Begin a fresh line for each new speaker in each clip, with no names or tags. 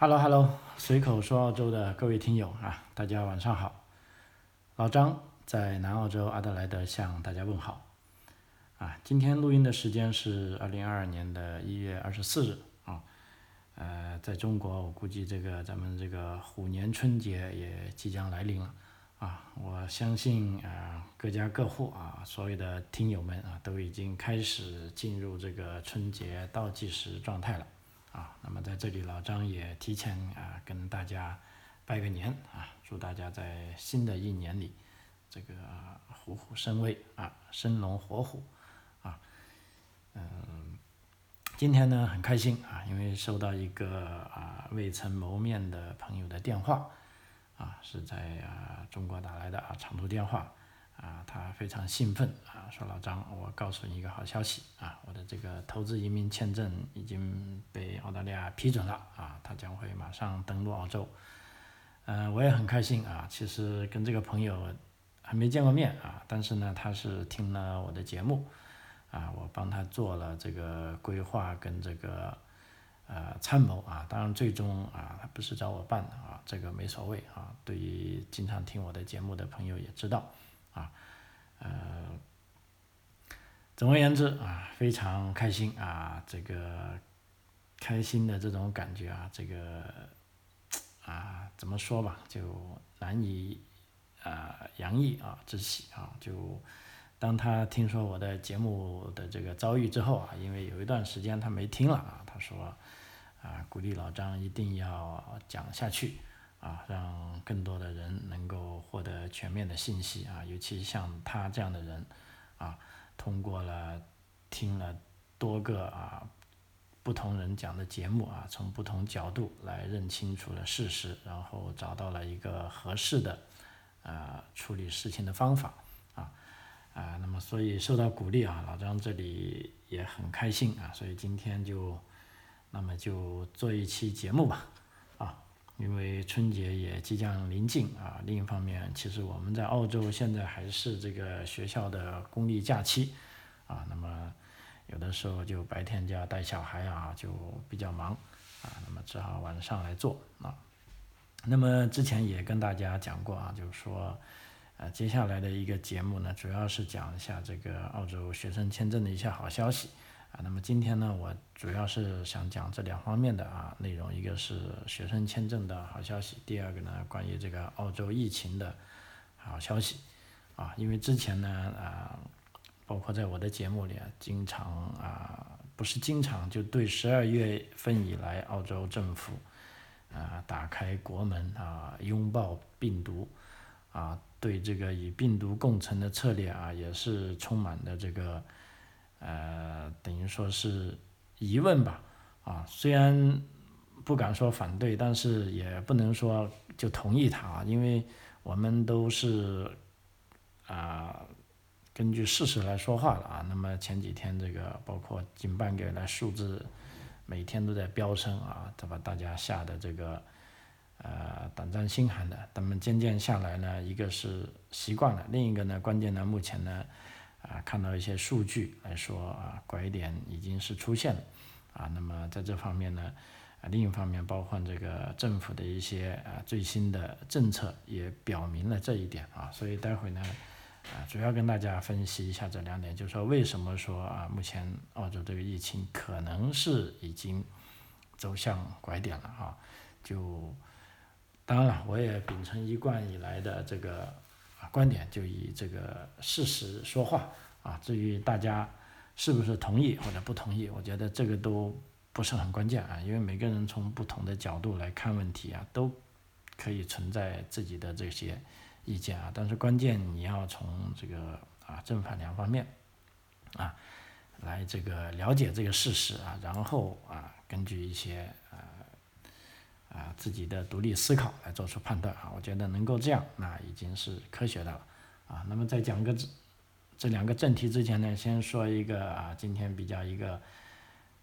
Hello Hello，随口说澳洲的各位听友啊，大家晚上好。老张在南澳洲阿德莱德向大家问好。啊，今天录音的时间是二零二二年的一月二十四日啊。呃，在中国，我估计这个咱们这个虎年春节也即将来临了。啊，我相信啊，各家各户啊，所有的听友们啊，都已经开始进入这个春节倒计时状态了。啊，那么在这里，老张也提前啊，跟大家拜个年啊，祝大家在新的一年里，这个虎虎生威啊，生龙活虎啊。嗯，今天呢很开心啊，因为收到一个啊未曾谋面的朋友的电话。啊，是在啊中国打来的啊长途电话，啊他非常兴奋啊，说老张，我告诉你一个好消息啊，我的这个投资移民签证已经被澳大利亚批准了啊，他将会马上登陆澳洲，嗯，我也很开心啊，其实跟这个朋友还没见过面啊，但是呢，他是听了我的节目，啊，我帮他做了这个规划跟这个。呃，参谋啊，当然最终啊，他不是找我办的啊，这个没所谓啊。对于经常听我的节目的朋友也知道啊，呃，总而言之啊，非常开心啊，这个开心的这种感觉啊，这个啊，怎么说吧，就难以啊洋溢啊之喜啊。就当他听说我的节目的这个遭遇之后啊，因为有一段时间他没听了啊，他说。啊，鼓励老张一定要讲下去啊，让更多的人能够获得全面的信息啊，尤其像他这样的人啊，通过了听了多个啊不同人讲的节目啊，从不同角度来认清楚了事实，然后找到了一个合适的啊处理事情的方法啊啊，那么所以受到鼓励啊，老张这里也很开心啊，所以今天就。那么就做一期节目吧，因为春节也即将临近啊。另一方面，其实我们在澳洲现在还是这个学校的公立假期，啊，那么有的时候就白天就要带小孩啊，就比较忙，啊，那么只好晚上来做啊。那么之前也跟大家讲过啊，就是说，呃，接下来的一个节目呢，主要是讲一下这个澳洲学生签证的一些好消息。啊，那么今天呢，我主要是想讲这两方面的啊内容，一个是学生签证的好消息，第二个呢，关于这个澳洲疫情的好消息，啊，因为之前呢，啊，包括在我的节目里啊，经常啊，不是经常，就对十二月份以来澳洲政府啊打开国门啊，拥抱病毒，啊，对这个与病毒共存的策略啊，也是充满的这个。呃，等于说是疑问吧，啊，虽然不敢说反对，但是也不能说就同意他啊，因为我们都是啊根据事实来说话的啊。那么前几天这个包括近半个月来数字每天都在飙升啊，这把大家吓得这个呃胆战心寒的。那么渐渐下来呢，一个是习惯了，另一个呢，关键呢，目前呢。啊，看到一些数据来说啊，拐点已经是出现了，啊，那么在这方面呢，啊，另一方面包括这个政府的一些啊最新的政策也表明了这一点啊，所以待会呢，啊，主要跟大家分析一下这两点，就是说为什么说啊，目前澳洲这个疫情可能是已经走向拐点了啊，就当然了，我也秉承一贯以来的这个。观点就以这个事实说话啊。至于大家是不是同意或者不同意，我觉得这个都不是很关键啊。因为每个人从不同的角度来看问题啊，都可以存在自己的这些意见啊。但是关键你要从这个啊正反两方面啊来这个了解这个事实啊，然后啊根据一些啊。啊，自己的独立思考来做出判断啊，我觉得能够这样，那已经是科学的了啊。那么在讲个这这两个正题之前呢，先说一个啊，今天比较一个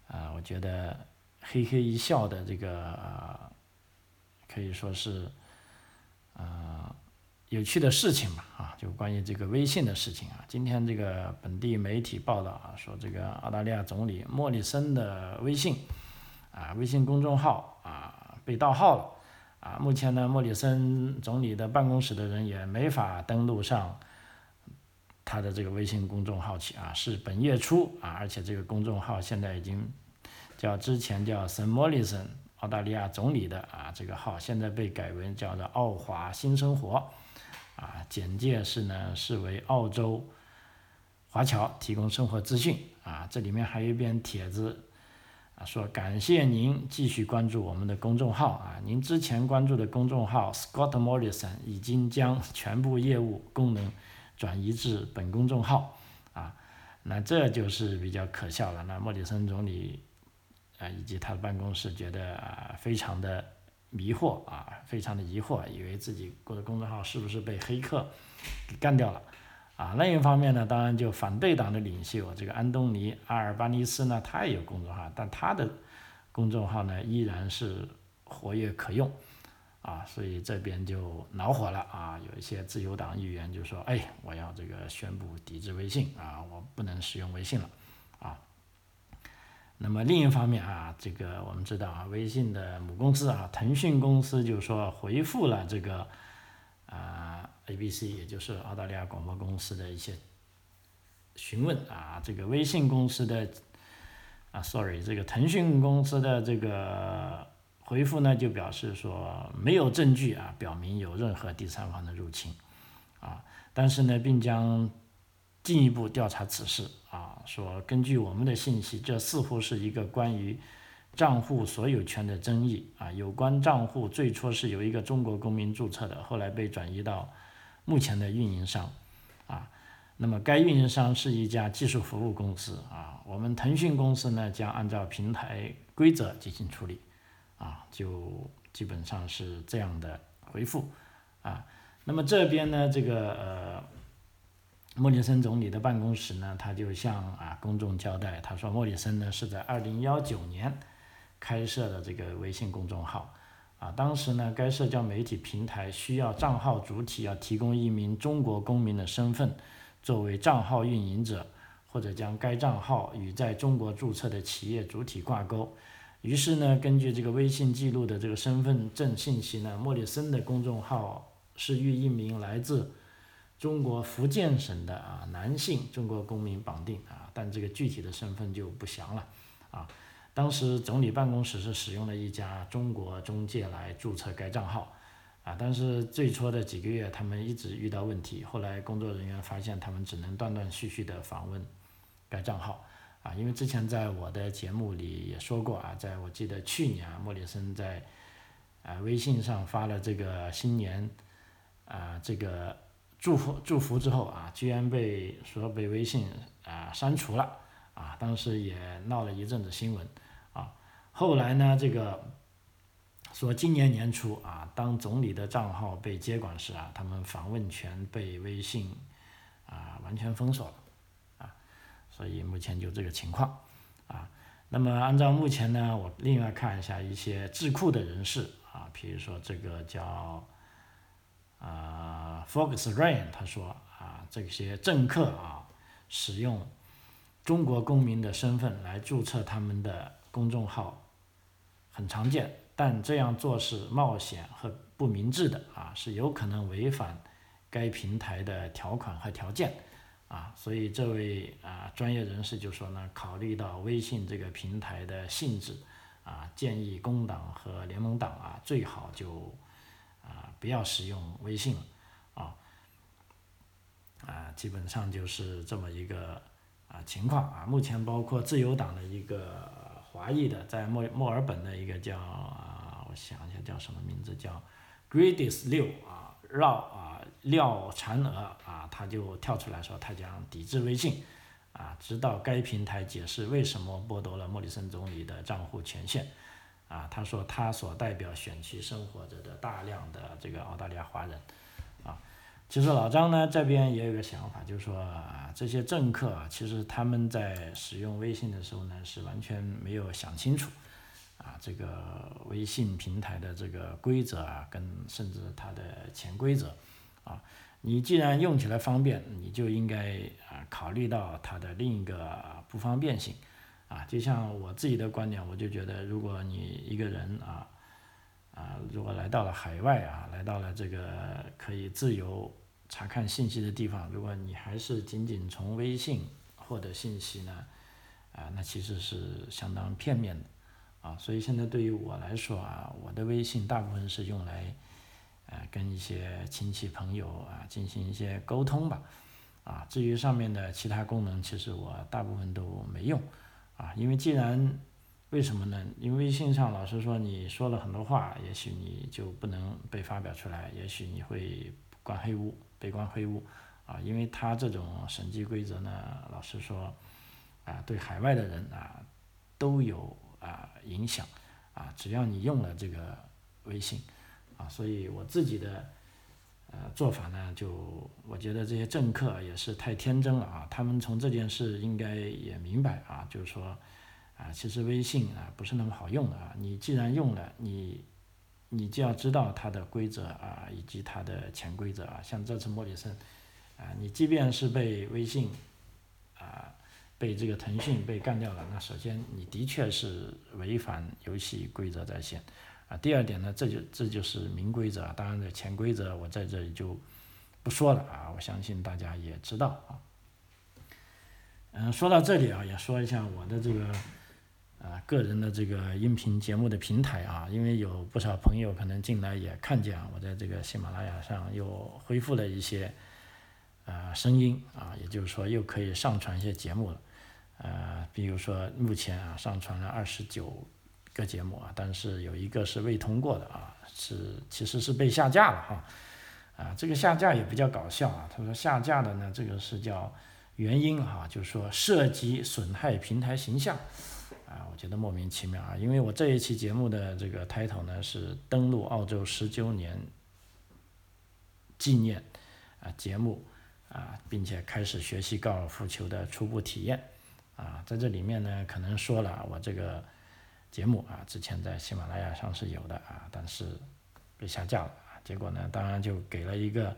啊，我觉得嘿嘿一笑的这个可以说是啊有趣的事情吧啊，就关于这个微信的事情啊。今天这个本地媒体报道啊，说这个澳大利亚总理莫里森的微信啊，微信公众号。被盗号了，啊，目前呢，莫里森总理的办公室的人也没法登录上他的这个微信公众号去啊，是本月初啊，而且这个公众号现在已经叫之前叫森莫里森澳大利亚总理的啊这个号，现在被改为叫做澳华新生活，啊，简介是呢是为澳洲华侨提供生活资讯啊，这里面还有一篇帖子。啊，说感谢您继续关注我们的公众号啊，您之前关注的公众号 Scott Morrison 已经将全部业务功能转移至本公众号啊，那这就是比较可笑了。那莫里森总理啊以及他的办公室觉得啊非常的迷惑啊，非常的疑惑，以为自己过的公众号是不是被黑客给干掉了。啊，另一方面呢，当然就反对党的领袖这个安东尼阿尔巴尼斯呢，他也有公众号，但他的公众号呢依然是活跃可用，啊，所以这边就恼火了啊，有一些自由党议员就说，哎，我要这个宣布抵制微信啊，我不能使用微信了，啊，那么另一方面啊，这个我们知道啊，微信的母公司啊，腾讯公司就说回复了这个啊。ABC 也就是澳大利亚广播公司的一些询问啊，这个微信公司的啊，sorry，这个腾讯公司的这个回复呢，就表示说没有证据啊，表明有任何第三方的入侵啊，但是呢，并将进一步调查此事啊，说根据我们的信息，这似乎是一个关于。账户所有权的争议啊，有关账户最初是由一个中国公民注册的，后来被转移到目前的运营商啊。那么该运营商是一家技术服务公司啊。我们腾讯公司呢将按照平台规则进行处理啊，就基本上是这样的回复啊。那么这边呢，这个呃，莫里森总理的办公室呢，他就向啊公众交代，他说莫里森呢是在二零幺九年。开设的这个微信公众号，啊，当时呢，该社交媒体平台需要账号主体要提供一名中国公民的身份，作为账号运营者，或者将该账号与在中国注册的企业主体挂钩。于是呢，根据这个微信记录的这个身份证信息呢，莫里森的公众号是与一名来自中国福建省的啊男性中国公民绑定啊，但这个具体的身份就不详了啊。当时总理办公室是使用了一家中国中介来注册该账号，啊，但是最初的几个月他们一直遇到问题，后来工作人员发现他们只能断断续续的访问该账号，啊，因为之前在我的节目里也说过啊，在我记得去年啊，莫里森在啊微信上发了这个新年啊这个祝福祝福之后啊，居然被说被微信啊删除了，啊，当时也闹了一阵子新闻。后来呢，这个说今年年初啊，当总理的账号被接管时啊，他们访问权被微信啊完全封锁了啊，所以目前就这个情况啊。那么按照目前呢，我另外看一下一些智库的人士啊，比如说这个叫啊 Fox Rain，他说啊，这些政客啊使用中国公民的身份来注册他们的公众号。很常见，但这样做是冒险和不明智的啊，是有可能违反该平台的条款和条件啊。所以这位啊专业人士就说呢，考虑到微信这个平台的性质啊，建议工党和联盟党啊最好就啊不要使用微信了啊啊，基本上就是这么一个啊情况啊。目前包括自由党的一个。华裔的，在墨墨尔本的一个叫啊，我想一下叫什么名字，叫 Gradis 六啊，绕啊廖婵娥啊，他就跳出来说，他将抵制微信啊，直到该平台解释为什么剥夺了莫里森总理的账户权限啊。他说他所代表选区生活着的大量的这个澳大利亚华人啊。其实老张呢这边也有个想法，就是说啊，这些政客啊，其实他们在使用微信的时候呢，是完全没有想清楚，啊，这个微信平台的这个规则啊，跟甚至它的潜规则，啊，你既然用起来方便，你就应该啊考虑到它的另一个不方便性，啊，就像我自己的观点，我就觉得，如果你一个人啊。啊，如果来到了海外啊，来到了这个可以自由查看信息的地方，如果你还是仅仅从微信获得信息呢，啊，那其实是相当片面的，啊，所以现在对于我来说啊，我的微信大部分是用来，呃，跟一些亲戚朋友啊进行一些沟通吧，啊，至于上面的其他功能，其实我大部分都没用，啊，因为既然为什么呢？因为微信上老师说你说了很多话，也许你就不能被发表出来，也许你会关黑屋，被关黑屋，啊，因为他这种审计规则呢，老师说，啊，对海外的人啊都有啊影响，啊，只要你用了这个微信，啊，所以我自己的呃做法呢，就我觉得这些政客也是太天真了啊，他们从这件事应该也明白啊，就是说。啊，其实微信啊不是那么好用的啊。你既然用了，你你就要知道它的规则啊，以及它的潜规则啊。像这次莫里森，啊，你即便是被微信啊被这个腾讯被干掉了，那首先你的确是违反游戏规则在先啊。第二点呢，这就这就是明规则，当然的潜规则我在这里就不说了啊。我相信大家也知道啊。嗯，说到这里啊，也说一下我的这个。啊，个人的这个音频节目的平台啊，因为有不少朋友可能进来也看见啊我在这个喜马拉雅上又恢复了一些呃声音啊，也就是说又可以上传一些节目了。呃，比如说目前啊上传了二十九个节目啊，但是有一个是未通过的啊，是其实是被下架了哈。啊，这个下架也比较搞笑啊，他说下架的呢，这个是叫原因哈，就是说涉及损害平台形象。啊，我觉得莫名其妙啊，因为我这一期节目的这个 title 呢是登陆澳洲十周年纪念啊节目啊，并且开始学习高尔夫球的初步体验啊，在这里面呢可能说了我这个节目啊之前在喜马拉雅上是有的啊，但是被下架了啊，结果呢当然就给了一个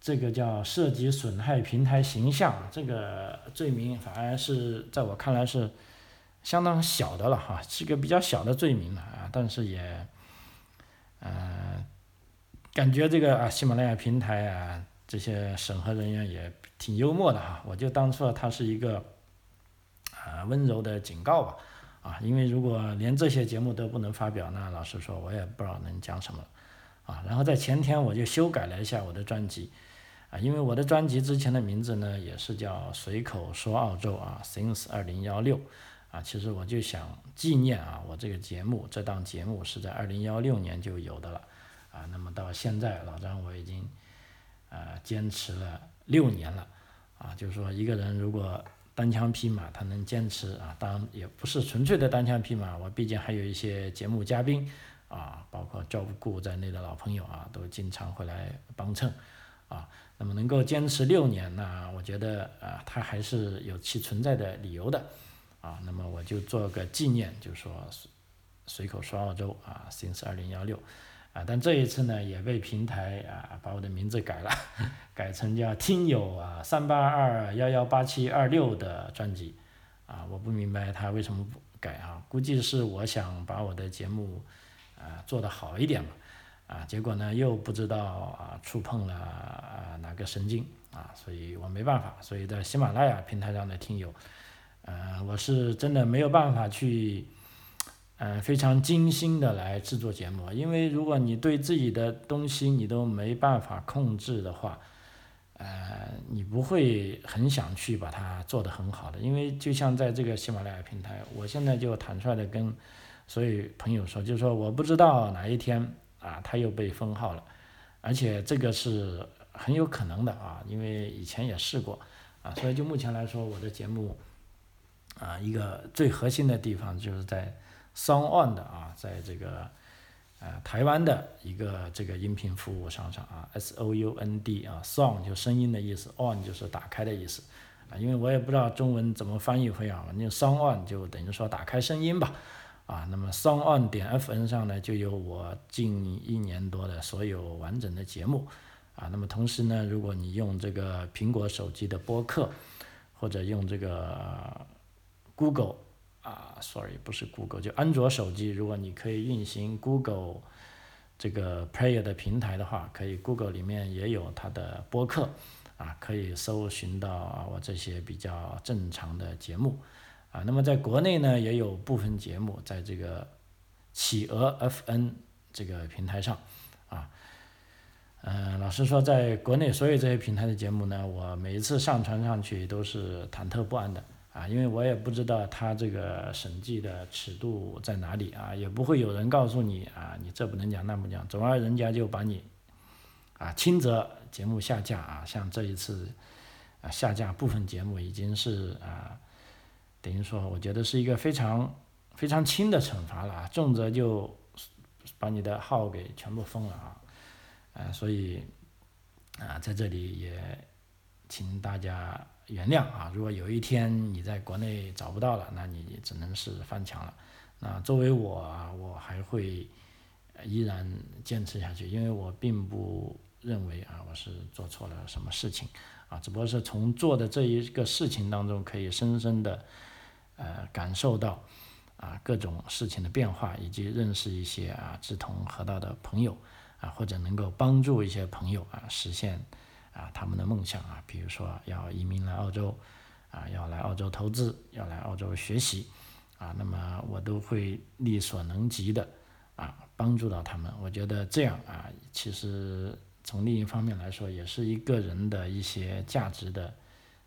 这个叫涉及损害平台形象这个罪名，反而是在我看来是。相当小的了哈，是个比较小的罪名了啊，但是也，呃，感觉这个啊，喜马拉雅平台啊，这些审核人员也挺幽默的哈，我就当做它是一个啊温柔的警告吧，啊，因为如果连这些节目都不能发表，那老实说，我也不知道能讲什么，啊，然后在前天我就修改了一下我的专辑，啊，因为我的专辑之前的名字呢也是叫随口说澳洲啊，since 二零幺六。啊，其实我就想纪念啊，我这个节目，这档节目是在二零幺六年就有的了，啊，那么到现在老张我已经，呃，坚持了六年了，啊，就是说一个人如果单枪匹马，他能坚持啊，当然也不是纯粹的单枪匹马，我毕竟还有一些节目嘉宾，啊，包括赵顾在内的老朋友啊，都经常会来帮衬，啊，那么能够坚持六年呢，我觉得啊，他还是有其存在的理由的。啊，那么我就做个纪念，就说随口说澳洲啊，since 二零幺六啊，但这一次呢也被平台啊把我的名字改了，改成叫听友啊三八二幺幺八七二六的专辑啊，我不明白他为什么不改啊，估计是我想把我的节目啊做得好一点嘛啊，结果呢又不知道啊触碰了啊哪个神经啊，所以我没办法，所以在喜马拉雅平台上的听友。呃，我是真的没有办法去，呃，非常精心的来制作节目，因为如果你对自己的东西你都没办法控制的话，呃，你不会很想去把它做得很好的，因为就像在这个喜马拉雅平台，我现在就坦率的跟所有朋友说，就是说我不知道哪一天啊，它又被封号了，而且这个是很有可能的啊，因为以前也试过啊，所以就目前来说，我的节目。啊，一个最核心的地方就是在 Sound On 的啊，在这个呃台湾的一个这个音频服务商上啊，S O U N D 啊，Sound 就声音的意思，On 就是打开的意思。啊，因为我也不知道中文怎么翻译会啊，那 Sound On 就等于说打开声音吧。啊，那么 Sound On 点 F N 上呢就有我近一年多的所有完整的节目。啊，那么同时呢，如果你用这个苹果手机的播客或者用这个 Google 啊，sorry，不是 Google，就安卓手机，如果你可以运行 Google 这个 Player 的平台的话，可以 Google 里面也有它的播客，啊，可以搜寻到我这些比较正常的节目，啊，那么在国内呢，也有部分节目在这个企鹅 FN 这个平台上，啊，嗯，老实说，在国内所有这些平台的节目呢，我每一次上传上去都是忐忑不安的。啊，因为我也不知道他这个审计的尺度在哪里啊，也不会有人告诉你啊，你这不能讲那不能讲，总而人家就把你啊轻则节目下架啊，像这一次啊下架部分节目已经是啊，等于说我觉得是一个非常非常轻的惩罚了啊，重则就把你的号给全部封了啊，啊，所以啊在这里也请大家。原谅啊！如果有一天你在国内找不到了，那你只能是翻墙了。那作为我啊，我还会依然坚持下去，因为我并不认为啊我是做错了什么事情啊，只不过是从做的这一个事情当中，可以深深的呃感受到啊各种事情的变化，以及认识一些啊志同合道的朋友啊，或者能够帮助一些朋友啊实现。啊，他们的梦想啊，比如说要移民来澳洲，啊，要来澳洲投资，要来澳洲学习，啊，那么我都会力所能及的啊，帮助到他们。我觉得这样啊，其实从另一方面来说，也是一个人的一些价值的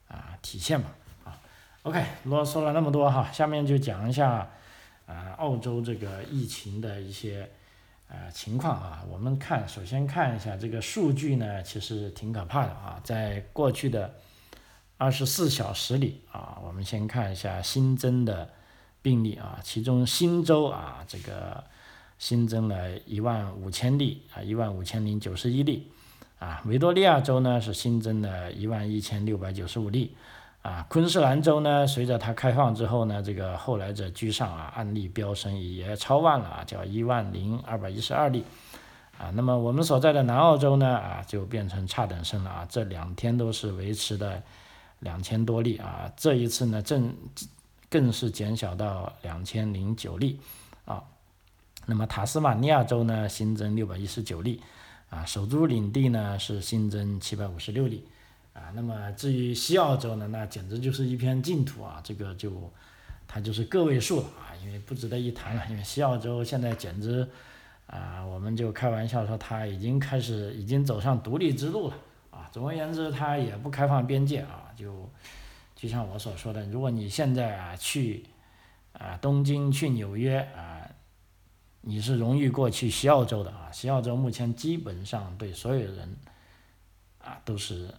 啊体现吧。啊，OK，啰嗦了那么多哈，下面就讲一下啊，澳洲这个疫情的一些。呃，情况啊，我们看，首先看一下这个数据呢，其实挺可怕的啊。在过去的二十四小时里啊，我们先看一下新增的病例啊，其中新州啊，这个新增了一万五千例啊，一万五千零九十一例啊，维多利亚州呢是新增了一万一千六百九十五例。啊，昆士兰州呢，随着它开放之后呢，这个后来者居上啊，案例飙升也超万了啊，叫一万零二百一十二例，啊，那么我们所在的南澳洲呢，啊，就变成差等生了啊，这两天都是维持的两千多例啊，这一次呢，正更是减小到两千零九例啊，那么塔斯马尼亚州呢，新增六百一十九例，啊，首都领地呢是新增七百五十六例。啊，那么至于西澳洲呢，那简直就是一片净土啊！这个就它就是个位数了啊，因为不值得一谈了。因为西澳洲现在简直啊，我们就开玩笑说它已经开始已经走上独立之路了啊。总而言之，它也不开放边界啊，就就像我所说的，如果你现在啊去啊东京去纽约啊，你是容易过去西澳洲的啊。西澳洲目前基本上对所有人啊都是。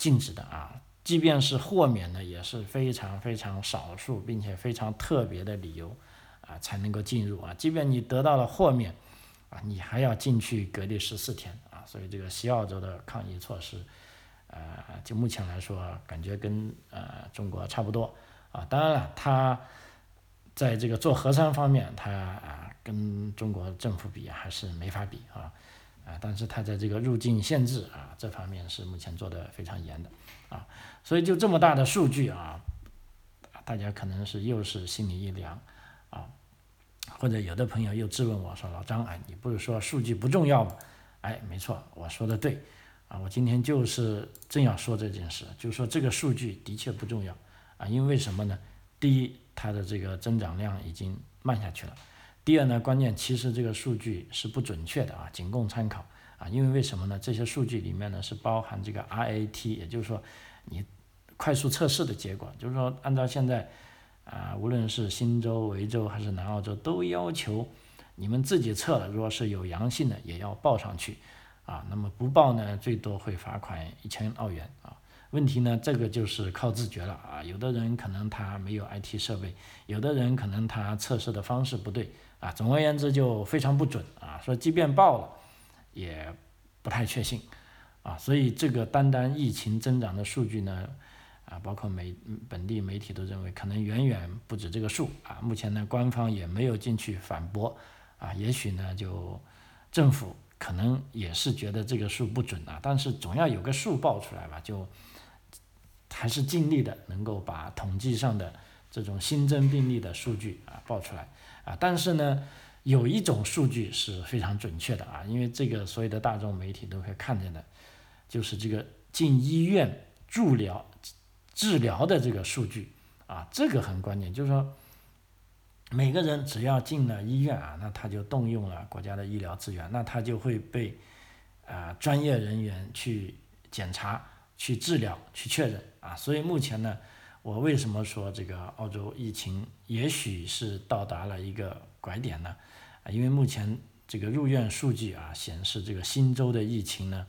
禁止的啊，即便是豁免呢，也是非常非常少数，并且非常特别的理由啊才能够进入啊。即便你得到了豁免啊，你还要进去隔离十四天啊。所以这个西澳洲的抗疫措施，呃，就目前来说，感觉跟呃中国差不多啊。当然了，它在这个做核酸方面，它啊跟中国政府比还是没法比啊。但是它在这个入境限制啊这方面是目前做的非常严的，啊，所以就这么大的数据啊，大家可能是又是心里一凉，啊，或者有的朋友又质问我说，老张，哎，你不是说数据不重要吗？哎，没错，我说的对，啊，我今天就是正要说这件事，就是说这个数据的确不重要，啊，因为什么呢？第一，它的这个增长量已经慢下去了。第二呢，关键其实这个数据是不准确的啊，仅供参考啊，因为为什么呢？这些数据里面呢是包含这个 RAT，也就是说你快速测试的结果，就是说按照现在啊，无论是新州、维州还是南澳洲，都要求你们自己测了，如果是有阳性的也要报上去啊，那么不报呢，最多会罚款一千澳元。问题呢，这个就是靠自觉了啊，有的人可能他没有 IT 设备，有的人可能他测试的方式不对。啊，总而言之就非常不准啊，说即便报了，也不太确信啊，所以这个单单疫情增长的数据呢，啊，包括媒本地媒体都认为可能远远不止这个数啊，目前呢官方也没有进去反驳啊，也许呢就政府可能也是觉得这个数不准啊，但是总要有个数报出来吧，就还是尽力的能够把统计上的这种新增病例的数据啊报出来啊，但是呢，有一种数据是非常准确的啊，因为这个所有的大众媒体都会看见的，就是这个进医院治疗治疗的这个数据啊，这个很关键，就是说每个人只要进了医院啊，那他就动用了国家的医疗资源，那他就会被啊专业人员去检查、去治疗、去确认啊，所以目前呢。我为什么说这个澳洲疫情也许是到达了一个拐点呢？啊，因为目前这个入院数据啊显示，这个新州的疫情呢，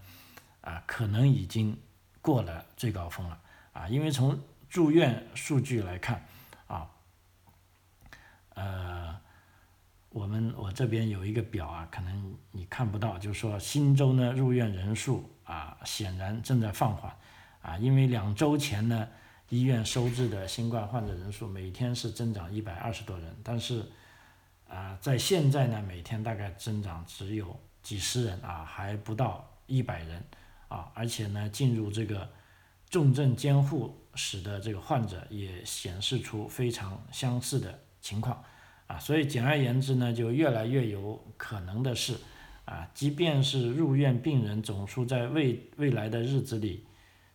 啊可能已经过了最高峰了啊，因为从住院数据来看，啊，呃，我们我这边有一个表啊，可能你看不到，就是说新州呢入院人数啊显然正在放缓啊，因为两周前呢。医院收治的新冠患者人数每天是增长一百二十多人，但是，啊，在现在呢，每天大概增长只有几十人啊，还不到一百人啊，而且呢，进入这个重症监护室的这个患者也显示出非常相似的情况啊，所以简而言之呢，就越来越有可能的是，啊，即便是入院病人总数在未未来的日子里。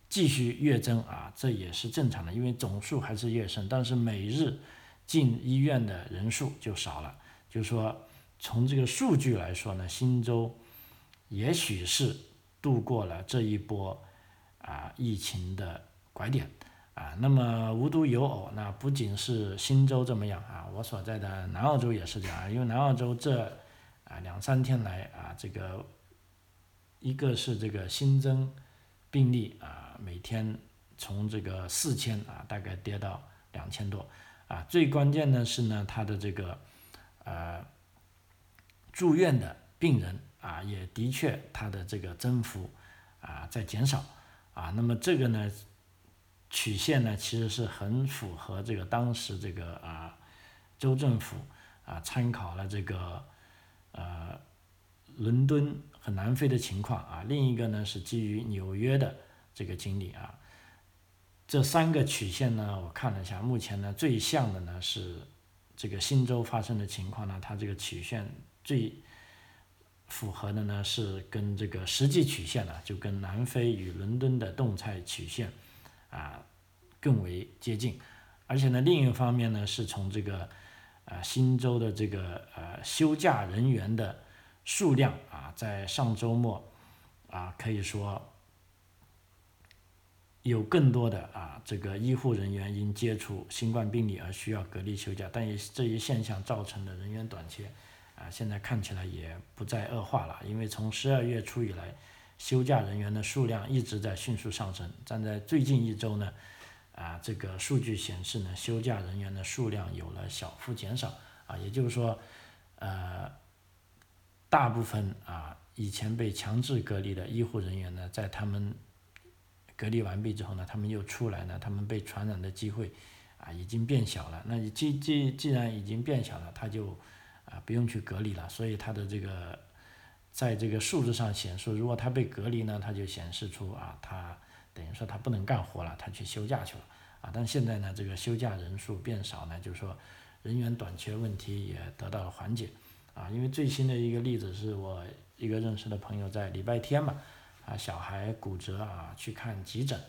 继续跃增啊，这也是正常的，因为总数还是跃升，但是每日进医院的人数就少了。就是说，从这个数据来说呢，新州也许是度过了这一波啊疫情的拐点啊。那么无独有偶，那不仅是新州这么样啊，我所在的南澳洲也是这样啊，因为南澳洲这啊两三天来啊，这个一个是这个新增病例啊。每天从这个四千啊，大概跌到两千多啊。最关键的是呢，他的这个呃住院的病人啊，也的确他的这个增幅啊在减少啊。那么这个呢曲线呢，其实是很符合这个当时这个啊州政府啊参考了这个呃伦敦和南非的情况啊。另一个呢是基于纽约的。这个经历啊，这三个曲线呢，我看了一下，目前呢最像的呢是这个新州发生的情况呢，它这个曲线最符合的呢是跟这个实际曲线呢，就跟南非与伦敦的动态曲线啊更为接近，而且呢另一方面呢是从这个啊新州的这个呃休假人员的数量啊，在上周末啊可以说。有更多的啊，这个医护人员因接触新冠病例而需要隔离休假，但也这一现象造成的人员短缺，啊，现在看起来也不再恶化了。因为从十二月初以来，休假人员的数量一直在迅速上升。站在最近一周呢，啊，这个数据显示呢，休假人员的数量有了小幅减少，啊，也就是说，呃，大部分啊以前被强制隔离的医护人员呢，在他们隔离完毕之后呢，他们又出来呢，他们被传染的机会啊已经变小了。那既既既然已经变小了，他就啊不用去隔离了。所以他的这个在这个数字上显示，如果他被隔离呢，他就显示出啊他等于说他不能干活了，他去休假去了啊。但现在呢，这个休假人数变少呢，就是说人员短缺问题也得到了缓解啊。因为最新的一个例子是我一个认识的朋友在礼拜天嘛。啊，小孩骨折啊，去看急诊，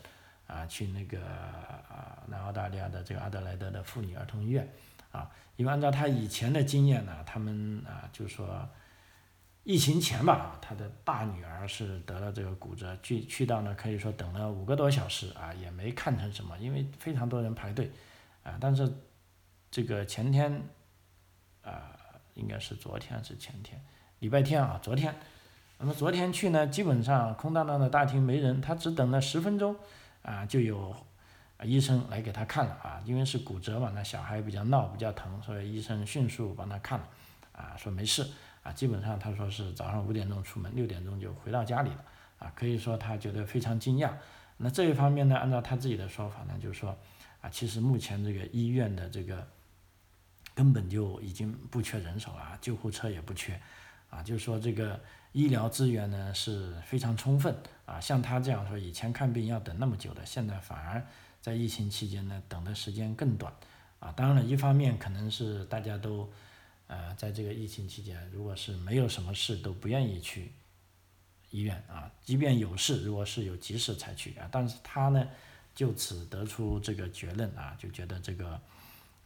啊，去那个啊，南澳大利亚的这个阿德莱德的妇女儿童医院，啊，因为按照他以前的经验呢，他们啊，就是说，疫情前吧，他的大女儿是得了这个骨折，去去到呢，可以说等了五个多小时啊，也没看成什么，因为非常多人排队，啊，但是这个前天，啊，应该是昨天还是前天，礼拜天啊，昨天。那么昨天去呢，基本上空荡荡的大厅没人，他只等了十分钟，啊，就有医生来给他看了啊，因为是骨折嘛，那小孩比较闹，比较疼，所以医生迅速帮他看了，啊，说没事，啊，基本上他说是早上五点钟出门，六点钟就回到家里了，啊，可以说他觉得非常惊讶。那这一方面呢，按照他自己的说法呢，就是说，啊，其实目前这个医院的这个根本就已经不缺人手了，救护车也不缺，啊，就是说这个。医疗资源呢是非常充分啊，像他这样说，以前看病要等那么久的，现在反而在疫情期间呢等的时间更短啊，当然了，一方面可能是大家都，呃，在这个疫情期间，如果是没有什么事，都不愿意去医院啊，即便有事，如果是有急事才去啊。但是他呢，就此得出这个结论啊，就觉得这个，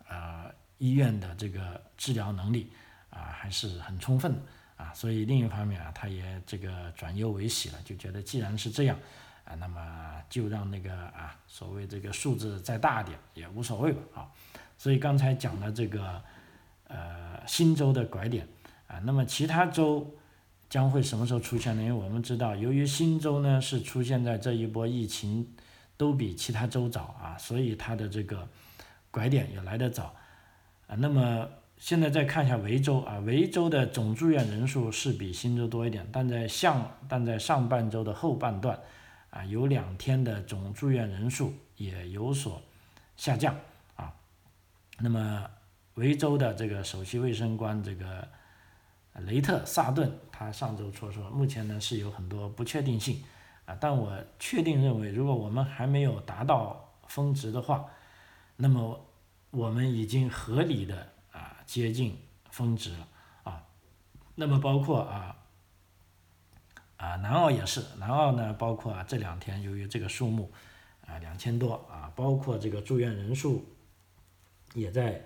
呃，医院的这个治疗能力啊还是很充分的啊，所以另一方面啊，他也这个转忧为喜了，就觉得既然是这样。啊，那么就让那个啊，所谓这个数字再大点也无所谓吧，啊，所以刚才讲的这个呃新州的拐点啊，那么其他州将会什么时候出现呢？因为我们知道，由于新州呢是出现在这一波疫情都比其他州早啊，所以它的这个拐点也来得早啊。那么现在再看一下维州啊，维州的总住院人数是比新州多一点，但在上但在上半周的后半段。啊，有两天的总住院人数也有所下降啊。那么维州的这个首席卫生官这个雷特萨顿，他上周说说，目前呢是有很多不确定性啊，但我确定认为，如果我们还没有达到峰值的话，那么我们已经合理的啊接近峰值了啊。那么包括啊。啊，南澳也是，南澳呢，包括啊这两天由于这个数目啊两千多啊，包括这个住院人数也在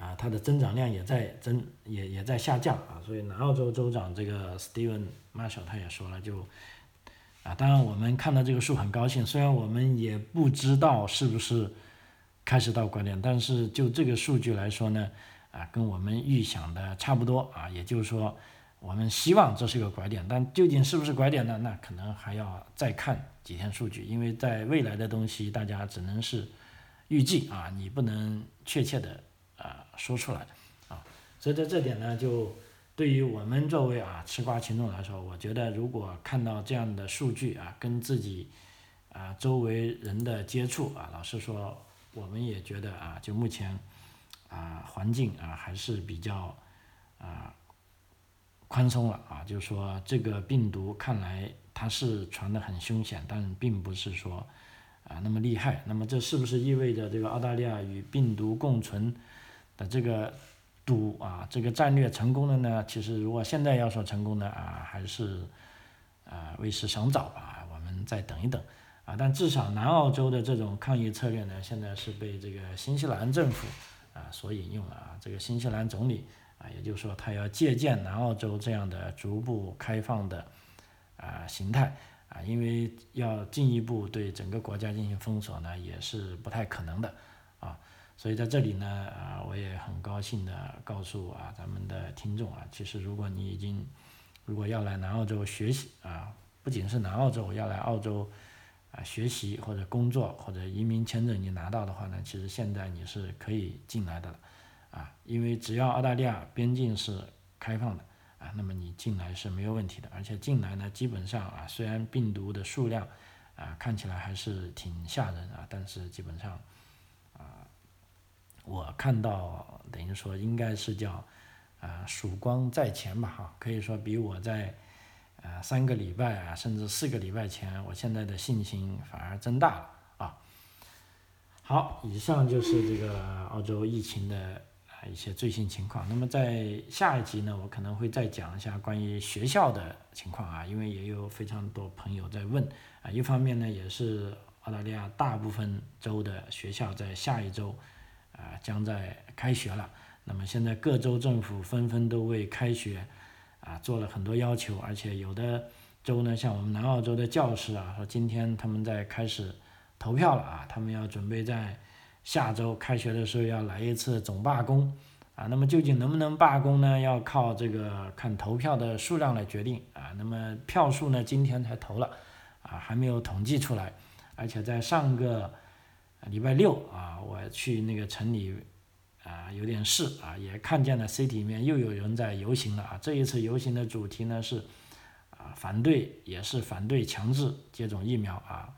啊，它的增长量也在增，也也在下降啊，所以南澳洲州长这个 Steven Marshall 他也说了，就啊，当然我们看到这个数很高兴，虽然我们也不知道是不是开始到拐点，但是就这个数据来说呢，啊，跟我们预想的差不多啊，也就是说。我们希望这是一个拐点，但究竟是不是拐点呢？那可能还要再看几天数据，因为在未来的东西，大家只能是预计啊，你不能确切的说出来啊。所以在这点呢，就对于我们作为啊吃瓜群众来说，我觉得如果看到这样的数据啊，跟自己啊周围人的接触啊，老实说，我们也觉得啊，就目前啊环境啊还是比较啊。宽松了啊，就是说这个病毒看来它是传的很凶险，但并不是说啊那么厉害。那么这是不是意味着这个澳大利亚与病毒共存的这个赌啊这个战略成功了呢？其实如果现在要说成功呢啊，还是啊为时尚早吧，我们再等一等啊。但至少南澳洲的这种抗疫策略呢，现在是被这个新西兰政府啊所引用了啊，这个新西兰总理。啊，也就是说，他要借鉴南澳洲这样的逐步开放的啊形态啊，因为要进一步对整个国家进行封锁呢，也是不太可能的。所以在这里呢，啊，我也很高兴的告诉啊咱们的听众啊，其实如果你已经如果要来南澳洲学习啊，不仅是南澳洲要来澳洲啊学习或者工作或者移民签证你拿到的话呢，其实现在你是可以进来的了。啊，因为只要澳大利亚边境是开放的啊，那么你进来是没有问题的。而且进来呢，基本上啊，虽然病毒的数量啊看起来还是挺吓人啊，但是基本上，我看到等于说应该是叫啊曙光在前吧哈，可以说比我在啊三个礼拜啊甚至四个礼拜前，我现在的信心反而增大了啊。好，以上就是这个澳洲疫情的啊。一些最新情况。那么在下一集呢，我可能会再讲一下关于学校的情况啊，因为也有非常多朋友在问啊。一方面呢，也是澳大利亚大部分州的学校在下一周啊将在开学了。那么现在各州政府纷纷都为开学啊做了很多要求，而且有的州呢，像我们南澳洲的教师啊，说今天他们在开始投票了啊，他们要准备在。下周开学的时候要来一次总罢工，啊，那么究竟能不能罢工呢？要靠这个看投票的数量来决定啊。那么票数呢，今天才投了，啊，还没有统计出来。而且在上个礼拜六啊，我去那个城里啊有点事啊，也看见了 C T 里面又有人在游行了啊。这一次游行的主题呢是啊反对，也是反对强制接种疫苗啊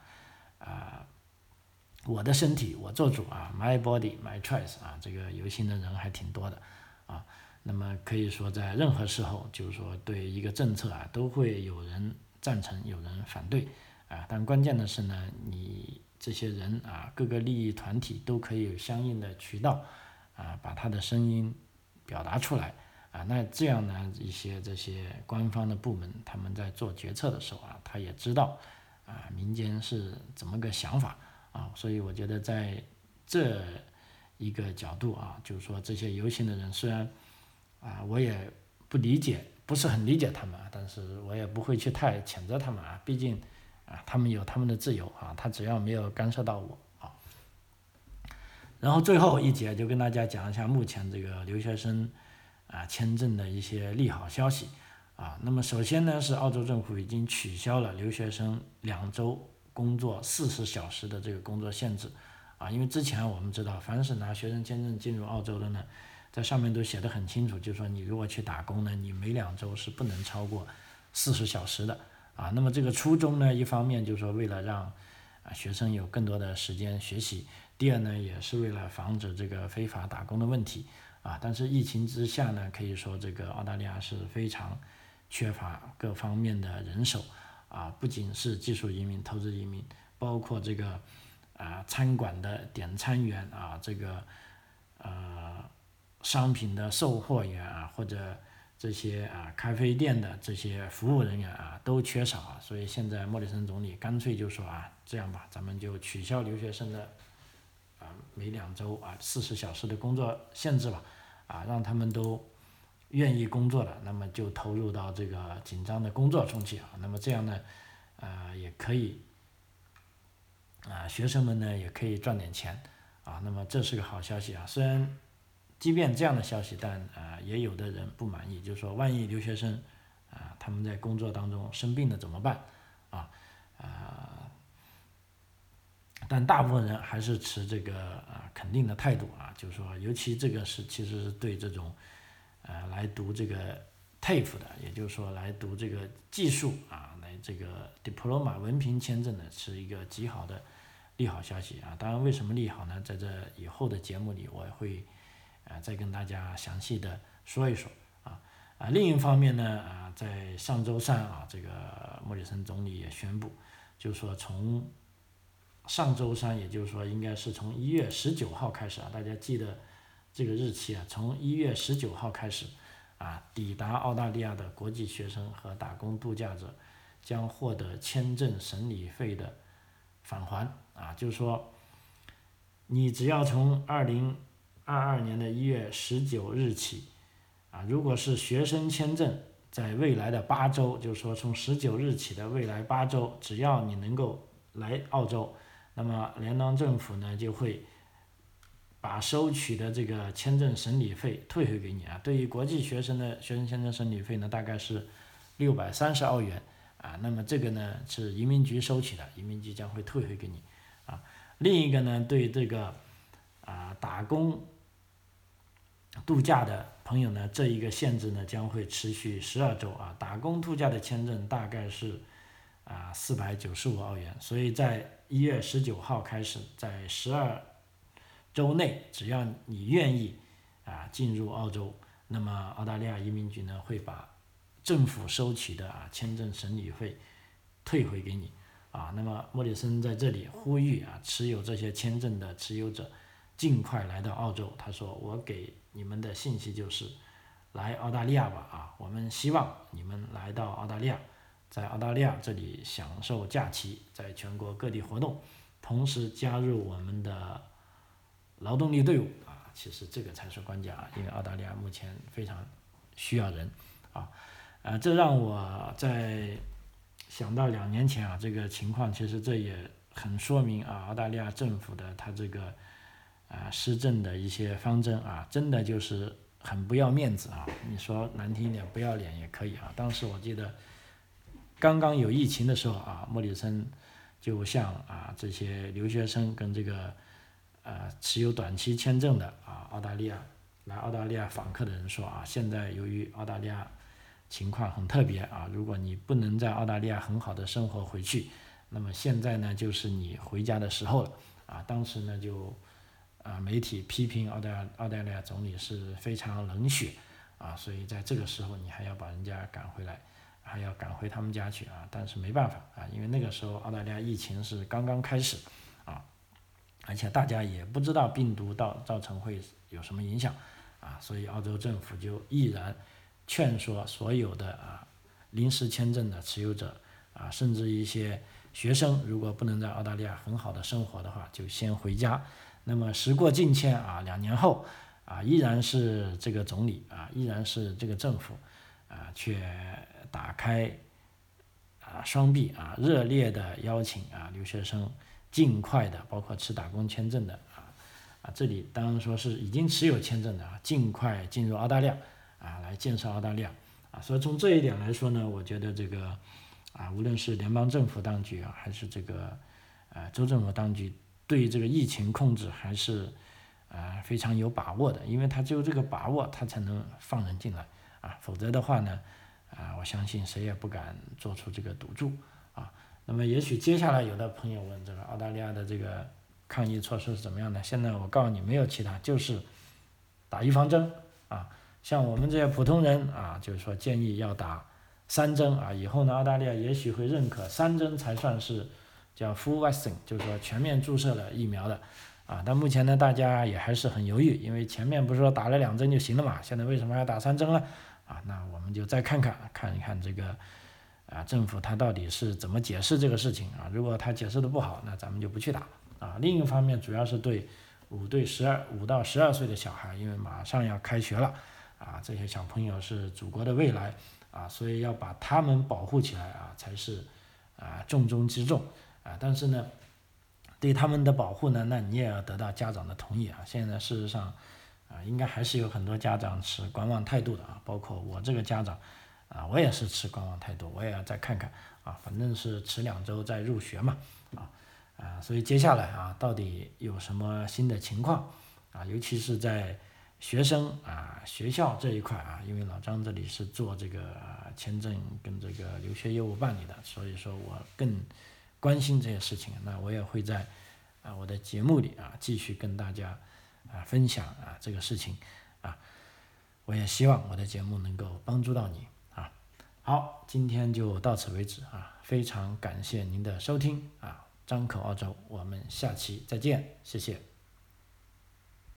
啊。我的身体我做主啊，My body my choice 啊，这个游行的人还挺多的啊。那么可以说在任何时候，就是说对一个政策啊，都会有人赞成，有人反对啊。但关键的是呢，你这些人啊，各个利益团体都可以有相应的渠道啊，把他的声音表达出来啊。那这样呢，一些这些官方的部门他们在做决策的时候啊，他也知道啊民间是怎么个想法啊。所以我觉得在这一个角度啊，就是说这些游行的人虽然啊，我也不理解，不是很理解他们，但是我也不会去太谴责他们啊，毕竟。啊，他们有他们的自由啊，他只要没有干涉到我啊。然后最后一节就跟大家讲一下目前这个留学生啊签证的一些利好消息啊。那么首先呢是澳洲政府已经取消了留学生两周工作四十小时的这个工作限制啊，因为之前我们知道，凡是拿学生签证进入澳洲的呢，在上面都写的很清楚，就是说你如果去打工呢，你每两周是不能超过四十小时的。啊，那么这个初衷呢，一方面就是说为了让啊学生有更多的时间学习，第二呢也是为了防止这个非法打工的问题啊。但是疫情之下呢，可以说这个澳大利亚是非常缺乏各方面的人手啊，不仅是技术移民、投资移民，包括这个啊餐馆的点餐员啊，这个呃商品的售货员啊，或者。这些啊，咖啡店的这些服务人员啊，都缺少啊，所以现在莫里森总理干脆就说啊，这样吧，咱们就取消留学生的啊每两周啊四十小时的工作限制吧，啊，让他们都愿意工作了，那么就投入到这个紧张的工作中去啊，那么这样呢，啊也可以啊学生们呢也可以赚点钱啊，那么这是个好消息啊，虽然。即便这样的消息，但啊，也有的人不满意，就是说，万一留学生啊，他们在工作当中生病了怎么办？啊啊，但大部分人还是持这个啊肯定的态度啊，就是说，尤其这个是其实是对这种呃来读这个 TAFE 的，也就是说来读这个技术啊，来这个 Diploma 文凭签证的，是一个极好的利好消息啊。当然，为什么利好呢？在这以后的节目里，我会。啊，再跟大家详细的说一说啊啊，另一方面呢啊，在上周三啊，这个莫里森总理也宣布，就是说从上周三，也就是说应该是从一月十九号开始啊，大家记得这个日期啊，从一月十九号开始啊，抵达澳大利亚的国际学生和打工度假者将获得签证审理费的返还啊，就是说你只要从二零。二二年的一月十九日起，啊，如果是学生签证，在未来的八周，就是说从十九日起的未来八周，只要你能够来澳洲，那么联邦政府呢就会把收取的这个签证审理费退回给你啊。对于国际学生的学生签证审理费呢，大概是六百三十澳元啊。那么这个呢是移民局收取的，移民局将会退回给你啊。另一个呢，对这个啊打工。度假的朋友呢，这一个限制呢将会持续十二周啊。打工度假的签证大概是啊四百九十五澳元，所以在一月十九号开始，在十二周内，只要你愿意啊进入澳洲，那么澳大利亚移民局呢会把政府收取的啊签证审理费退回给你啊。那么莫里森在这里呼吁啊，持有这些签证的持有者尽快来到澳洲。他说：“我给。”你们的信息就是，来澳大利亚吧啊！我们希望你们来到澳大利亚，在澳大利亚这里享受假期，在全国各地活动，同时加入我们的劳动力队伍啊！其实这个才是关键啊，因为澳大利亚目前非常需要人啊！啊，这让我在想到两年前啊，这个情况其实这也很说明啊，澳大利亚政府的他这个。啊，施政的一些方针啊，真的就是很不要面子啊！你说难听一点，不要脸也可以啊。当时我记得刚刚有疫情的时候啊，莫里森就向啊这些留学生跟这个呃持有短期签证的啊澳大利亚来澳大利亚访客的人说啊，现在由于澳大利亚情况很特别啊，如果你不能在澳大利亚很好的生活回去，那么现在呢就是你回家的时候了啊。当时呢就。啊，媒体批评澳大澳大利亚总理是非常冷血啊，所以在这个时候你还要把人家赶回来，还要赶回他们家去啊，但是没办法啊，因为那个时候澳大利亚疫情是刚刚开始啊，而且大家也不知道病毒到造成会有什么影响啊，所以澳洲政府就毅然劝说所有的啊临时签证的持有者啊，甚至一些学生，如果不能在澳大利亚很好的生活的话，就先回家。那么时过境迁啊，两年后啊，依然是这个总理啊，依然是这个政府啊，却打开啊双臂啊，热烈的邀请啊留学生尽快的，包括持打工签证的啊啊，这里当然说是已经持有签证的啊，尽快进入澳大利亚啊，来建设澳大利亚啊。所以从这一点来说呢，我觉得这个啊，无论是联邦政府当局啊，还是这个呃州政府当局。对这个疫情控制还是，呃非常有把握的，因为他只有这个把握，他才能放人进来啊，否则的话呢，啊我相信谁也不敢做出这个赌注啊。那么也许接下来有的朋友问这个澳大利亚的这个抗疫措施是怎么样的？现在我告诉你，没有其他，就是打预防针啊。像我们这些普通人啊，就是说建议要打三针啊。以后呢，澳大利亚也许会认可三针才算是。叫 full vaccine，就是说全面注射了疫苗的，啊，但目前呢，大家也还是很犹豫，因为前面不是说打了两针就行了嘛，现在为什么要打三针呢？啊，那我们就再看看，看一看这个，啊，政府他到底是怎么解释这个事情啊？如果他解释的不好，那咱们就不去打啊。另一方面，主要是对五对十二五到十二岁的小孩，因为马上要开学了，啊，这些小朋友是祖国的未来，啊，所以要把他们保护起来啊，才是啊重中之重。啊，但是呢，对他们的保护呢，那你也要得到家长的同意啊。现在事实上，啊，应该还是有很多家长持观望态度的啊，包括我这个家长，啊，我也是持观望态度，我也要再看看啊，反正是迟两周再入学嘛，啊，啊，所以接下来啊，到底有什么新的情况啊，尤其是在学生啊学校这一块啊，因为老张这里是做这个签证跟这个留学业务办理的，所以说我更。关心这些事情，那我也会在啊我的节目里啊继续跟大家啊分享啊这个事情啊，我也希望我的节目能够帮助到你啊。好，今天就到此为止啊，非常感谢您的收听啊，张口澳洲，我们下期再见，谢谢。